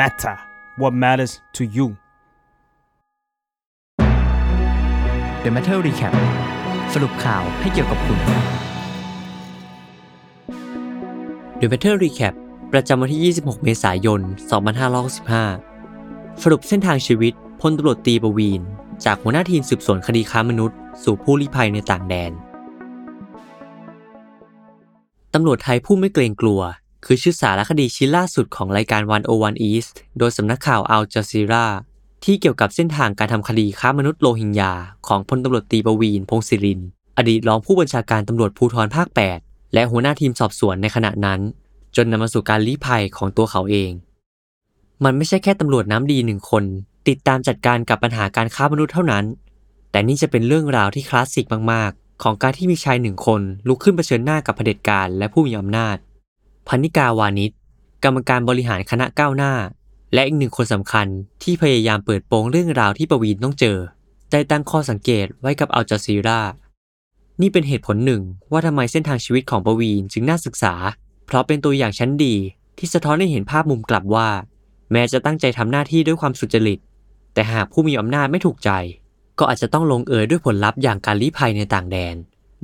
matter what matters to you The Matter Recap สรุปข่าวให้เกี่ยวกับคุณ The Matter Recap ประจำวันที่ 26 เมษายน 2565 สรุปเส้นทางชีวิตพลตำรวจตีประวีน จากหัวหน้าทีมสืบสวนคดีค้ามนุษย์ สู่ผู้ลี้ภัยในต่างแดน ตำรวจไทยผู้ไม่เกรงกลัว คือชื่อสารคดีชิ้นล่าสุดของรายการ 101 East โดยสำนักข่าวอัลจ z ซีราที่เกี่ยวกับเส้นทางการทำคดีค้ามนุษย์โรฮิงญาของพลตำรวจตีประวีนพงศิริน อดีตรองผู้บัญชาการตำรวจภูธรภาค 8 และหัวหน้าทีมสอบสวนในขณะนั้น จนนำมาสู่การลี้ภัยของตัวเขาเอง มันไม่ใช่แค่ตำรวจน้ำดีหนึ่งคน ติดตามจัดการกับปัญหาการค้ามนุษย์เท่านั้น แต่นี่จะเป็นเรื่องราวที่คลาสสิกมาก ๆ ของการที่มีชายหนึ่งคนลุกขึ้นเผชิญหน้ากับเผด็จการและผู้มีอำนาจ พันิกาวานิชกรรมการบริหารคณะก้าวหน้า และอีกหนึ่งคนสำคัญที่พยายามเปิดโปงเรื่องราวที่ประวีนต้องเจอ ได้ตั้งข้อสังเกตไว้กับอัลจ z ซีรานี่เป็นเหตุผลหนึ่งว่าทำไมเส้นทางชีวิตของประวีนจึงน่าศึกษา เพราะเป็นตัวอย่างชั้นดีที่สะท้อนให้เห็นภาพมุมกลับว่า แม้จะตั้งใจทำหน้าที่ด้วยความสุจริต แต่หากผู้มีอำนาจไม่ถูกใจ ก็อาจจะต้องลงเอยด้วยผลลัพธ์อย่างการลี้ภัยในต่างแดน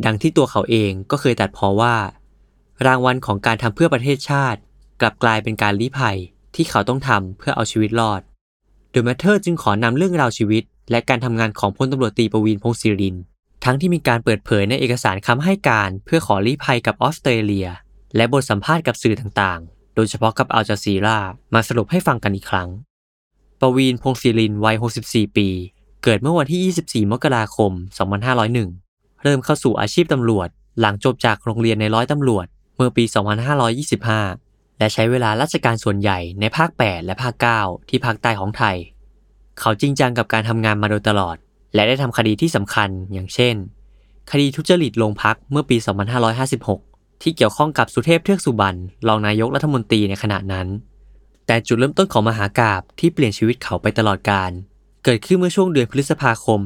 ดังที่ตัวเขาเองก็เคยตัดพอว่า รางวัลของการทำเพื่อประเทศชาติ กลับกลายเป็นการลี้ภัยที่เขาต้องทำเพื่อเอาชีวิตรอด The Matter จึงขอนำเรื่องราวชีวิต และการทำงานของพลตำรวจตีประวีนพงศิริน ทั้งที่มีการเปิดเผยในเอกสารคำให้การเพื่อขอลี้ภัยกับออสเตรเลีย และบทสัมภาษณ์กับสื่อต่างๆ โดยเฉพาะกับอัลจ z ซีรามาสรุปให้ฟังกันอีกครั้งประวีนพงศิรินวัย 64 ปี เกิดเมื่อวันที่ 24 มกราคม 2501 เริ่มเข้าสู่อาชีพตำรวจ หลังจบจากโรงเรียนในร้อยตำรวจ มื่อปี 2525 และใช้เวลาราชการส่วนใหญ่ในภาค 8 และภาค 9 ที่ภาคใต้ของไทย เขาจริงจังกับการทำงานมาโดยตลอด และได้ทำคดีที่สำคัญอย่างเช่น คดีทุจริตโรงพักเมื่อปี 2556 ที่เกี่ยวข้องกับสุเทพเทือกสุบรรณรองนายกรัฐมนตรีในขณะนั้น แต่จุดเริ่มต้นของมหากาบที่เปลี่ยนชีวิตเขาไปตลอดกาลเกิดขึ้นเมื่อช่วงเดือนพฤษภาคม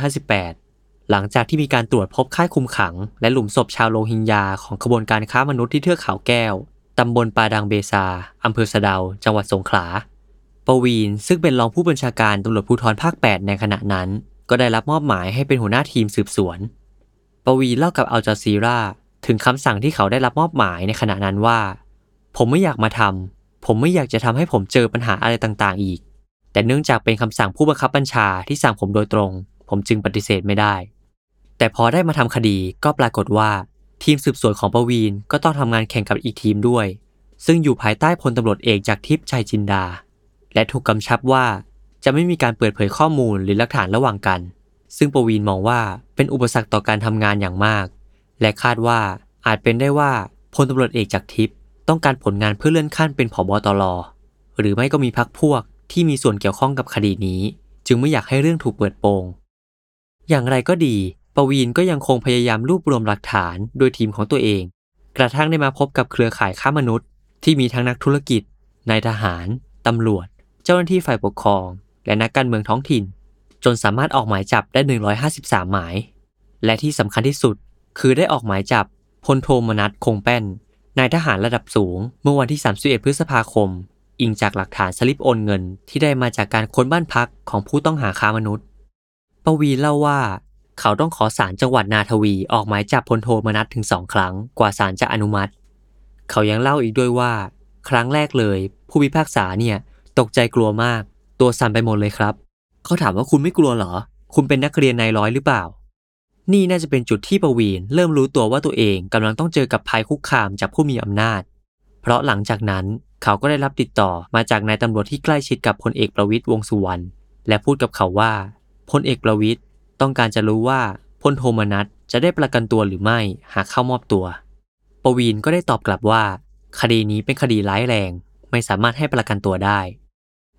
2558 หลังจากที่มีการตรวจพบค่ายคุมขัง และหลุมศพชาวโรฮิงญาของขบวนการค้ามนุษย์ที่เทือกเขาแก้ว ตำบลปาดังเบซา อำเภอสะเดา จังหวัดสงขลา ปวีนซึ่งเป็นรองผู้บัญชาการตำรวจภูธรภาค 8 ในขณะนั้น ก็ได้รับมอบหมายให้เป็นหัวหน้าทีมสืบสวน ปวีนเล่ากับอัลจ z ซีราถึงคำสั่งที่เขาได้รับมอบหมายในขณะนั้นว่า ผมไม่อยากมาทำ ผมไม่อยากจะทำให้ผมเจอปัญหาอะไรต่างๆ อีก แต่เนื่องจากเป็นคำสั่งผู้บังคับบัญชาที่สั่งผมโดยตรง ผมจึงปฏิเสธไม่ได้ แต่พอได้มาทำคดีก็ปรากฏว่า ทีมสืบสวนของปวีนก็ต้องทำงานแข่งกับอีกทีมด้วย ซึ่งอยู่ภายใต้พลตำรวจเอกจากทิพย์ชัยจินดา และถูกกำชับว่า จะไม่มีการเปิดเผยข้อมูลหรือหลักฐานระหว่างกัน ซึ่งปวีนมองว่าเป็นอุปสรรคต่อการทำงานอย่างมาก และคาดว่าอาจเป็นได้ว่าพลตำรวจเอกจากทิพย์ต้องการผลงานเพื่อเลื่อนขั้นเป็นผบตรหรือไม่ก็มีพักพวกที่มีส่วนเกี่ยวข้องกับคดีนี้ จึงไม่อยากให้เรื่องถูกเปิดโปงอย่างไรก็ดี ปวีนก็ยังคงพยายามรวบรวมหลักฐานโดยทีมของตัวเอง กระทั่งได้มาพบกับเครือข่ายค้ามนุษย์ ที่มีทั้งนักธุรกิจ นายทหาร ตำรวจ เจ้าหน้าที่ฝ่ายปกครอง และนักการเมืองท้องถิ่น จนสามารถออกหมายจับได้ 153 หมาย และที่สำคัญที่สุด คือได้ออกหมายจับพลโทมนัสคงแป้น นายทหารระดับสูง เมื่อวันที่ 31 พฤษภาคม อิงจากหลักฐานสลิปโอนเงิน ที่ได้มาจากการค้นบ้านพักของผู้ต้องหาค้ามนุษย์ปวีเล่าว่า เขาต้องขอศาลจังหวัดนาทวีออกหมายจับพลโทมนัสถึงสองครั้งกว่าศาลจะอนุมัติ เขายังเล่าอีกด้วยว่า ครั้งแรกเลย ผู้พิพากษาเนี่ย ตกใจกลัวมาก ตัวสั่นไปหมดเลยครับ เขาถามว่าคุณไม่กลัวเหรอ คุณเป็นนักเรียนนายร้อยหรือเปล่า นี่น่าจะเป็นจุดที่ประวีนเริ่มรู้ตัวว่าตัวเองกำลังต้องเจอกับภัยคุกคามจากผู้มีอำนาจ เพราะหลังจากนั้นเขาก็ได้รับติดต่อมาจากนายตำรวจที่ใกล้ชิดกับพลเอกประวิตยวงสุวรรณและพูดกับเขาว่าพลเอกประวิตย ต้องการจะรู้ว่าพลโทมนัสจะได้ประกันตัวหรือไม่หากเข้ามอบตัว ปวีนก็ได้ตอบกลับว่า คดีนี้เป็นคดีร้ายแรง ไม่สามารถให้ประกันตัวได้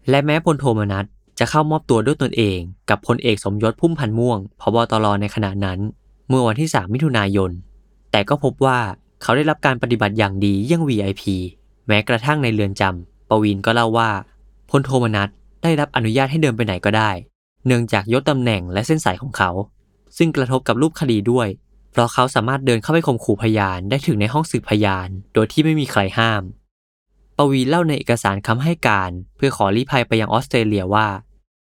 และแม้พลโทมนัสจะเข้ามอบตัวด้วยตนเองกับพลเอกสมยศพุ่มพันธ์ม่วงพบตรในขณะนั้น เมื่อวันที่ 3 มิถุนายน แต่ก็พบว่าเขาได้รับการปฏิบัติอย่างดีเยี่ยง VIP แม้กระทั่งในเรือนจำปวีนก็เล่าว่าพลโทมนัสได้รับอนุญาตให้เดินไปไหนก็ได้ เนื่องจากยศตำแหน่งและเส้นสายของเขา ซึ่งกระทบกับรูปคดีด้วย เพราะเขาสามารถเดินเข้าไปข่มขู่พยานได้ถึงในห้องสืบพยาน โดยที่ไม่มีใครห้าม ปวีเล่าในเอกสารคำให้การ เพื่อขอลี้ภัยไปยังออสเตรเลียว่า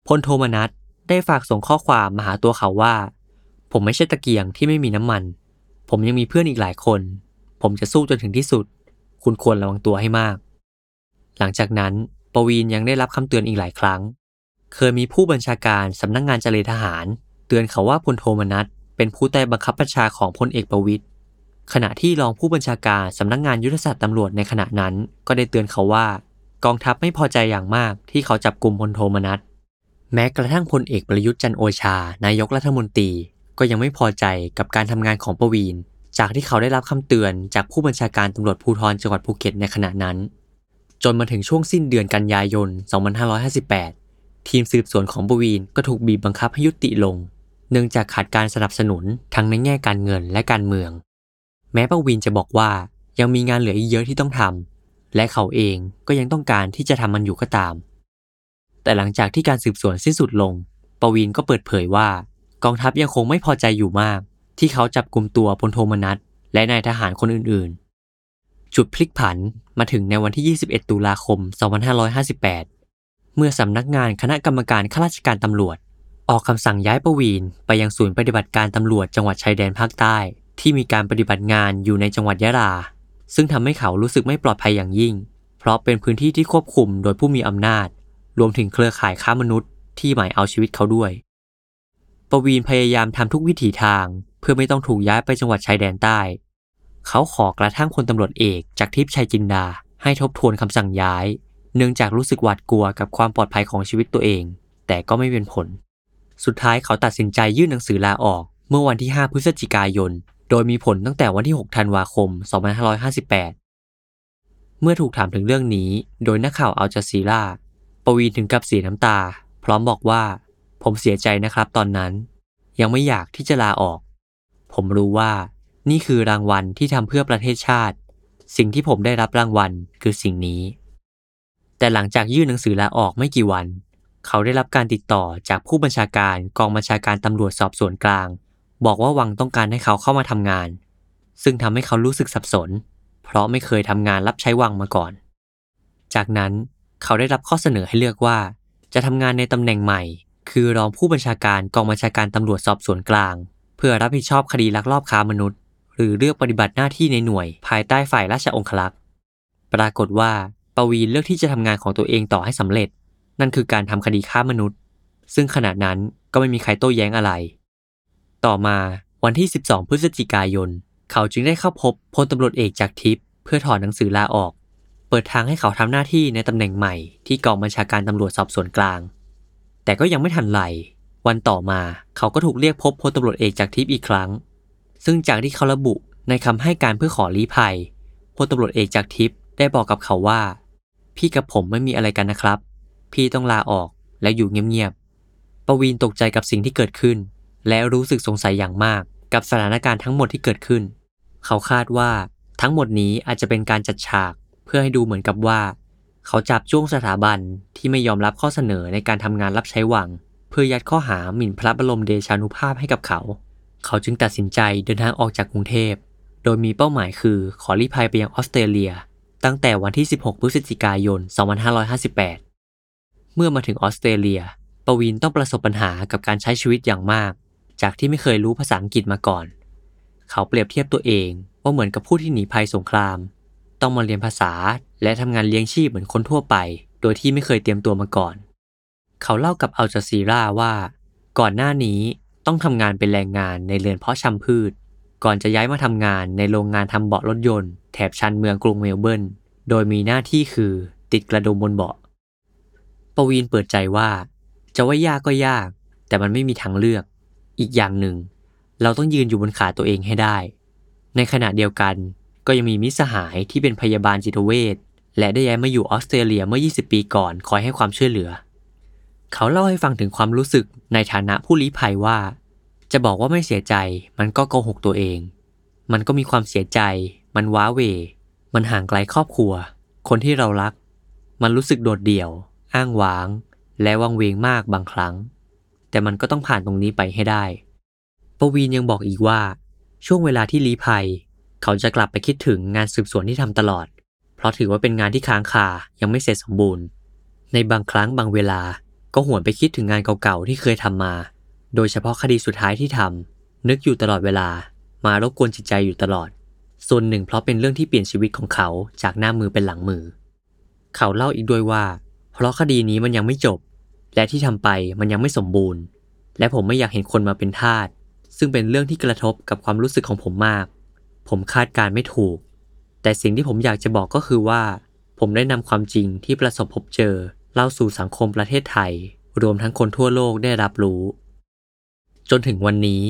พลโทมนัสได้ฝากส่งข้อความมาหาตัวเขาว่า ผมไม่ใช่ตะเกียงที่ไม่มีน้ำมัน ผมยังมีเพื่อนอีกหลายคน ผมจะสู้จนถึงที่สุด คุณควรระวังตัวให้มาก หลังจากนั้นปวีนยังได้รับคำเตือนอีกหลายครั้ง เคยมีผู้บัญชาการสำนักงงานเจรทหาร เตือนเขาว่าพลโทมนัสเป็นผู้ใต้บังคับบัญชาของพลเอกประวิตยขณะที่รองผู้บัญชาการสำนักงงานยุทธศาสตร์ตำรวจในขณะนั้น ก็ได้เตือนเขาว่า กองทัพไม่พอใจอย่างมากที่เขาจับกลุ่มพลโทมนัสแม้กระทั่งพลเอกประยุทธ์จันโอชา นายกรัฐมนตรี ก็ยังไม่พอใจกับการทำงานของประวีนจากที่เขาได้รับคำเตือนจากผู้บัญชาการตำรวจภูธรจังหวัดภูเก็ตในขณะนั้น จนมาถึงช่วงสิ้นเดือนกันยายน 2558 ทีมสืบสวนของปวีนก็ถูกบีบบังคับให้ยุติลง เนื่องจากขาดการสนับสนุนทั้งในแง่การเงินและการเมือง แม้ปวินจะบอกว่ายังมีงานเหลืออีกเยอะที่ต้องทำและเขาเองก็ยังต้องการที่จะทำมันอยู่ก็ตาม แต่หลังจากที่การสืบสวนสิ้นสุดลง ปวินก็เปิดเผยว่า กองทัพยังคงไม่พอใจอยู่มาก ที่เขาจับกลุ่มตัวพลโทมนัสและนายทหารคนอื่นๆ จุดพลิกผันมาถึงในวันที่ 21 ตุลาคม 2558 เมื่อสำนักงานคณะกรรมการข้าราชการตำรวจ ออกคำสั่งย้ายประวีนไปยังศูนย์ปฏิบัติการตำรวจจังหวัดชายแดนภาคใต้ ที่มีการปฏิบัติงานอยู่ในจังหวัดยะลา ซึ่งทำให้เขารู้สึกไม่ปลอดภัยอย่างยิ่ง เพราะเป็นพื้นที่ที่ควบคุมโดยผู้มีอำนาจ รวมถึงเครือข่ายค้ามนุษย์ที่หมายเอาชีวิตเขาด้วย ประวีนพยายามทำทุกวิถีทาง เพื่อไม่ต้องถูกย้ายไปจังหวัดชายแดนใต้ เขาขอกระทั่งพลตำรวจเอกจากทิพย์ชัยจินดาให้ทบทวนคำสั่งย้าย เนื่องจากรู้สึกหวาดกลัวกับความปลอดภัยของชีวิตตัวเอง แต่ก็ไม่เป็นผล สุดท้ายเขาตัดสินใจยื่นหนังสือลาออก เมื่อวันที่ 5 พฤศจิกายน โดยมีผลตั้งแต่วันที่ 6 ธันวาคม 2558 เมื่อถูกถามถึงเรื่องนี้ โดยนักข่าวอัลจาซีราปวีนถึงกับเสียน้ำตา พร้อมบอกว่า ผมเสียใจนะครับตอนนั้น ยังไม่อยากที่จะลาออก ผมรู้ว่า นี่คือรางวัลที่ทำเพื่อประเทศชาติ สิ่งที่ผมได้รับรางวัลคือสิ่งนี้ แต่หลังจากยื่นหนังสือลาออกไม่กี่วัน เขาได้รับการติดต่อจากผู้บัญชาการกองบัญชาการตำรวจสอบสวนกลาง บอกว่าวังต้องการให้เขาเข้ามาทำงาน ซึ่งทำให้เขารู้สึกสับสน เพราะไม่เคยทำงานรับใช้วังมาก่อน จากนั้นเขาได้รับข้อเสนอให้เลือกว่า จะทำงานในตำแหน่งใหม่ คือรองผู้บัญชาการกองบัญชาการตำรวจสอบสวนกลาง เพื่อรับผิดชอบคดีลักลอบค้ามนุษย์ หรือเลือกปฏิบัติหน้าที่ในหน่วย ภายใต้ฝ่ายราชองครักษ์ ปรากฏว่า ปวีนเลือกที่จะทำงานของตัวเองต่อให้สำเร็จ นั่นคือการทำคดีค้ามนุษย์ ซึ่งขณะนั้นก็ไม่มีใครโต้แย้งอะไร ต่อมาวันที่ 12 พฤศจิกายน เขาจึงได้เข้าพบพลตำรวจเอกจากทิพย์เพื่อถอนหนังสือลาออก เปิดทางให้เขาทำหน้าที่ในตำแหน่งใหม่ที่กองบัญชาการตำรวจสอบสวนกลาง แต่ก็ยังไม่ทันไรวันต่อมาเขาก็ถูกเรียกพบพลตำรวจเอกจากทิพย์อีกครั้ง ซึ่งจากที่เขาระบุในคำให้การเพื่อขอลี้ภัยพลตำรวจเอกจากทิพย์ได้บอกกับเขาว่า พี่กับผมไม่มีอะไรกันนะครับ พี่ต้องลาออกและอยู่เงียบๆปวีนตกใจกับสิ่งที่เกิดขึ้น และรู้สึกสงสัยอย่างมากกับสถานการณ์ทั้งหมดที่เกิดขึ้น เขาคาดว่าทั้งหมดนี้อาจจะเป็นการจัดฉากเพื่อให้ดูเหมือนกับว่า เขาจับจ้วงสถาบันที่ไม่ยอมรับข้อเสนอในการทำงานรับใช้วัง เพื่อยัดข้อหาหมิ่นพระบรมเดชานุภาพให้กับเขา เขาจึงตัดสินใจเดินทางออกจากกรุงเทพ โดยมีเป้าหมายคือขอลี้ภัยไปยังออสเตรเลีย ตั้งแต่วันที่ 16 พฤศจิกายน 2558 เมื่อมาถึงออสเตรเลีย ปวีนต้องประสบปัญหากับการใช้ชีวิตอย่างมาก จากที่ไม่เคยรู้ภาษาอังกฤษมาก่อน เขาเปรียบเทียบตัวเองว่าเหมือนกับผู้ที่หนีภัยสงคราม ต้องมาเรียนภาษาและทำงานเลี้ยงชีพเหมือนคนทั่วไป โดยที่ไม่เคยเตรียมตัวมาก่อน เขาเล่ากับอัลจาซีราว่า ก่อนหน้านี้ต้องทำงานเป็นแรงงานในเรือนเพาะชำพืช ก่อนจะย้ายมาทำงานในโรงงานทำเบาะรถยนต์แถบชานเมืองกรุงเมลเบิร์น โดยมีหน้าที่คือติดกระดุมบนเบาะ ปวีนเปิดใจว่า จะว่ายากก็ยาก แต่มันไม่มีทางเลือก อีกอย่างหนึ่ง เราต้องยืนอยู่บนขาตัวเองให้ได้ ในขณะเดียวกันก็ยังมีมิสหายที่เป็นพยาบาลจิตเวชและได้ย้ายมาอยู่ออสเตรเลียเมื่อ 20 ปีก่อนคอยให้ความช่วยเหลือ เขาเล่าให้ฟังถึงความรู้สึกในฐานะผู้ลี้ภัยว่า จะบอกว่าไม่เสียใจ มันก็โกหกตัวเอง มันก็มีความเสียใจ มันว้าเหวมันห่างไกลครอบครัว คนที่เรารัก มันรู้สึกโดดเดี่ยว อ้างว้าง และวังเวงมากบางครั้ง แต่มันก็ต้องผ่านตรงนี้ไปให้ได้ ปวีนยังบอกอีกว่า ช่วงเวลาที่ลี้ภัย เขาจะกลับไปคิดถึงงานสืบสวนที่ทำตลอด เพราะถือว่าเป็นงานที่ค้างคา ยังไม่เสร็จสมบูรณ์ ในบางครั้งบางเวลา ก็หวนไปคิดถึงงานเก่าๆที่เคยทำมา โดยเฉพาะคดีสุดท้ายที่ทำนึกอยู่ตลอดเวลามารบกวนจิตใจอยู่ตลอด ส่วนหนึ่งเพราะเป็นเรื่องที่เปลี่ยนชีวิตของเขาจากหน้ามือเป็นหลังมือ เขาเล่าอีกด้วยว่า เพราะคดีนี้มันยังไม่จบ และที่ทำไปมันยังไม่สมบูรณ์ และผมไม่อยากเห็นคนมาเป็นทาสซึ่งเป็นเรื่องที่กระทบกับความรู้สึกของผมมาก ผมคาดการไม่ถูก แต่สิ่งที่ผมอยากจะบอกก็คือว่า ผมได้นำความจริงที่ประสบพบเจอ เล่าสู่สังคมประเทศไทย รวมทั้งคนทั่วโลกได้รับรู้ จนถึงวันนี้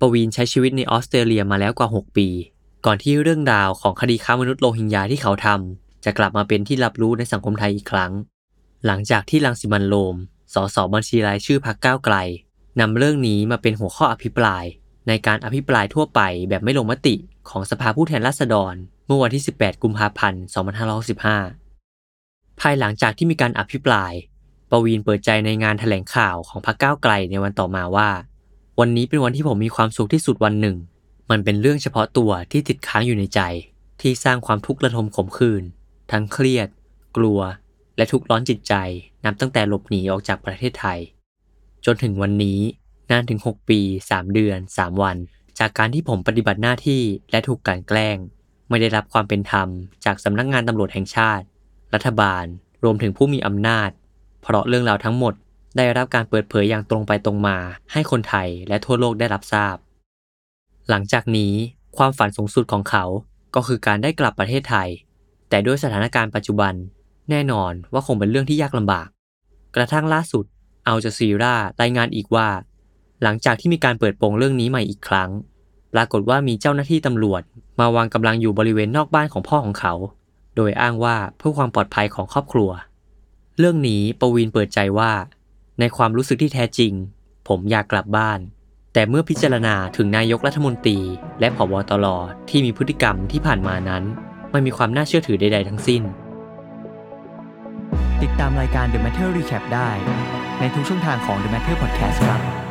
ปวีนใช้ชีวิตในออสเตรเลียมาแล้วกว่า 6 ปี ก่อนที่เรื่องราวของคดีค้ามนุษย์โรฮิงญาที่เขาทำจะกลับมาเป็นที่รับรู้ในสังคมไทยอีกครั้ง หลังจากที่รังสิมันโรมสสบัญชีรายชื่อพรรคก้าวไกลนำเรื่องนี้มาเป็นหัวข้ออภิปราย ในการอภิปรายทั่วไปแบบไม่ลงมติของสภาผู้แทนราษฎร เมื่อวันที่ 18 กุมภาพันธ์ 2565 ภายหลังจากที่มีการอภิปราย ปวีนเปิดใจในงานแถลงข่าวของพรรคก้าวไกลในวันต่อมาว่า วันนี้เป็นวันที่ผมมีความสุขที่สุดวันหนึ่ง มันเป็นเรื่องเฉพาะตัวที่ติดค้างอยู่ในใจ ที่สร้างความทุกข์ระทมขมขื่นทั้งเครียด กลัว และทุกข์ร้อนจิตใจ นับตั้งแต่หลบหนีออกจากประเทศไทย จนถึงวันนี้นานถึง 6 ปี 3 เดือน 3 วัน จากการที่ผมปฏิบัติหน้าที่และถูกกลันแกล้ง ไม่ได้รับความเป็นธรรม จากสำนักงานตำรวจแห่งชาติ รัฐบาล รวมถึงผู้มีอำนาจ เพราะเรื่องราวทั้งหมด ได้รับการเปิดเผยอย่างตรงไปตรงมาให้คนไทยและทั่วโลกได้รับทราบ หลังจากนี้ความฝันสูงสุดของเขาก็คือการได้กลับประเทศไทย แต่ด้วยสถานการณ์ปัจจุบัน แน่นอนว่าคงเป็นเรื่องที่ยากลำบาก กระทั่งล่าสุดอัลจ z ซีรารายงานอีกว่า หลังจากที่มีการเปิดโปงเรื่องนี้ใหม่อีกครั้ง ปรากฏว่ามีเจ้าหน้าที่ตำรวจ มาวางกำลังอยู่บริเวณนอกบ้านของพ่อของเขา โดยอ้างว่าเพื่อความปลอดภัยของครอบครัว เรื่องนี้ปวีนเปิดใจว่า ในความรู้สึกที่แท้จริง ผมอยากกลับบ้าน แต่เมื่อพิจารณาถึงนายกรัฐมนตรี และผบตรที่มีพฤติกรรมที่ผ่านมานั้น ไม่มีความน่าเชื่อถือใด ๆ ทั้งสิ้น ติดตามรายการ The Matter Recap ได้ ในทุกช่องทางของ The Matter Podcast ครับ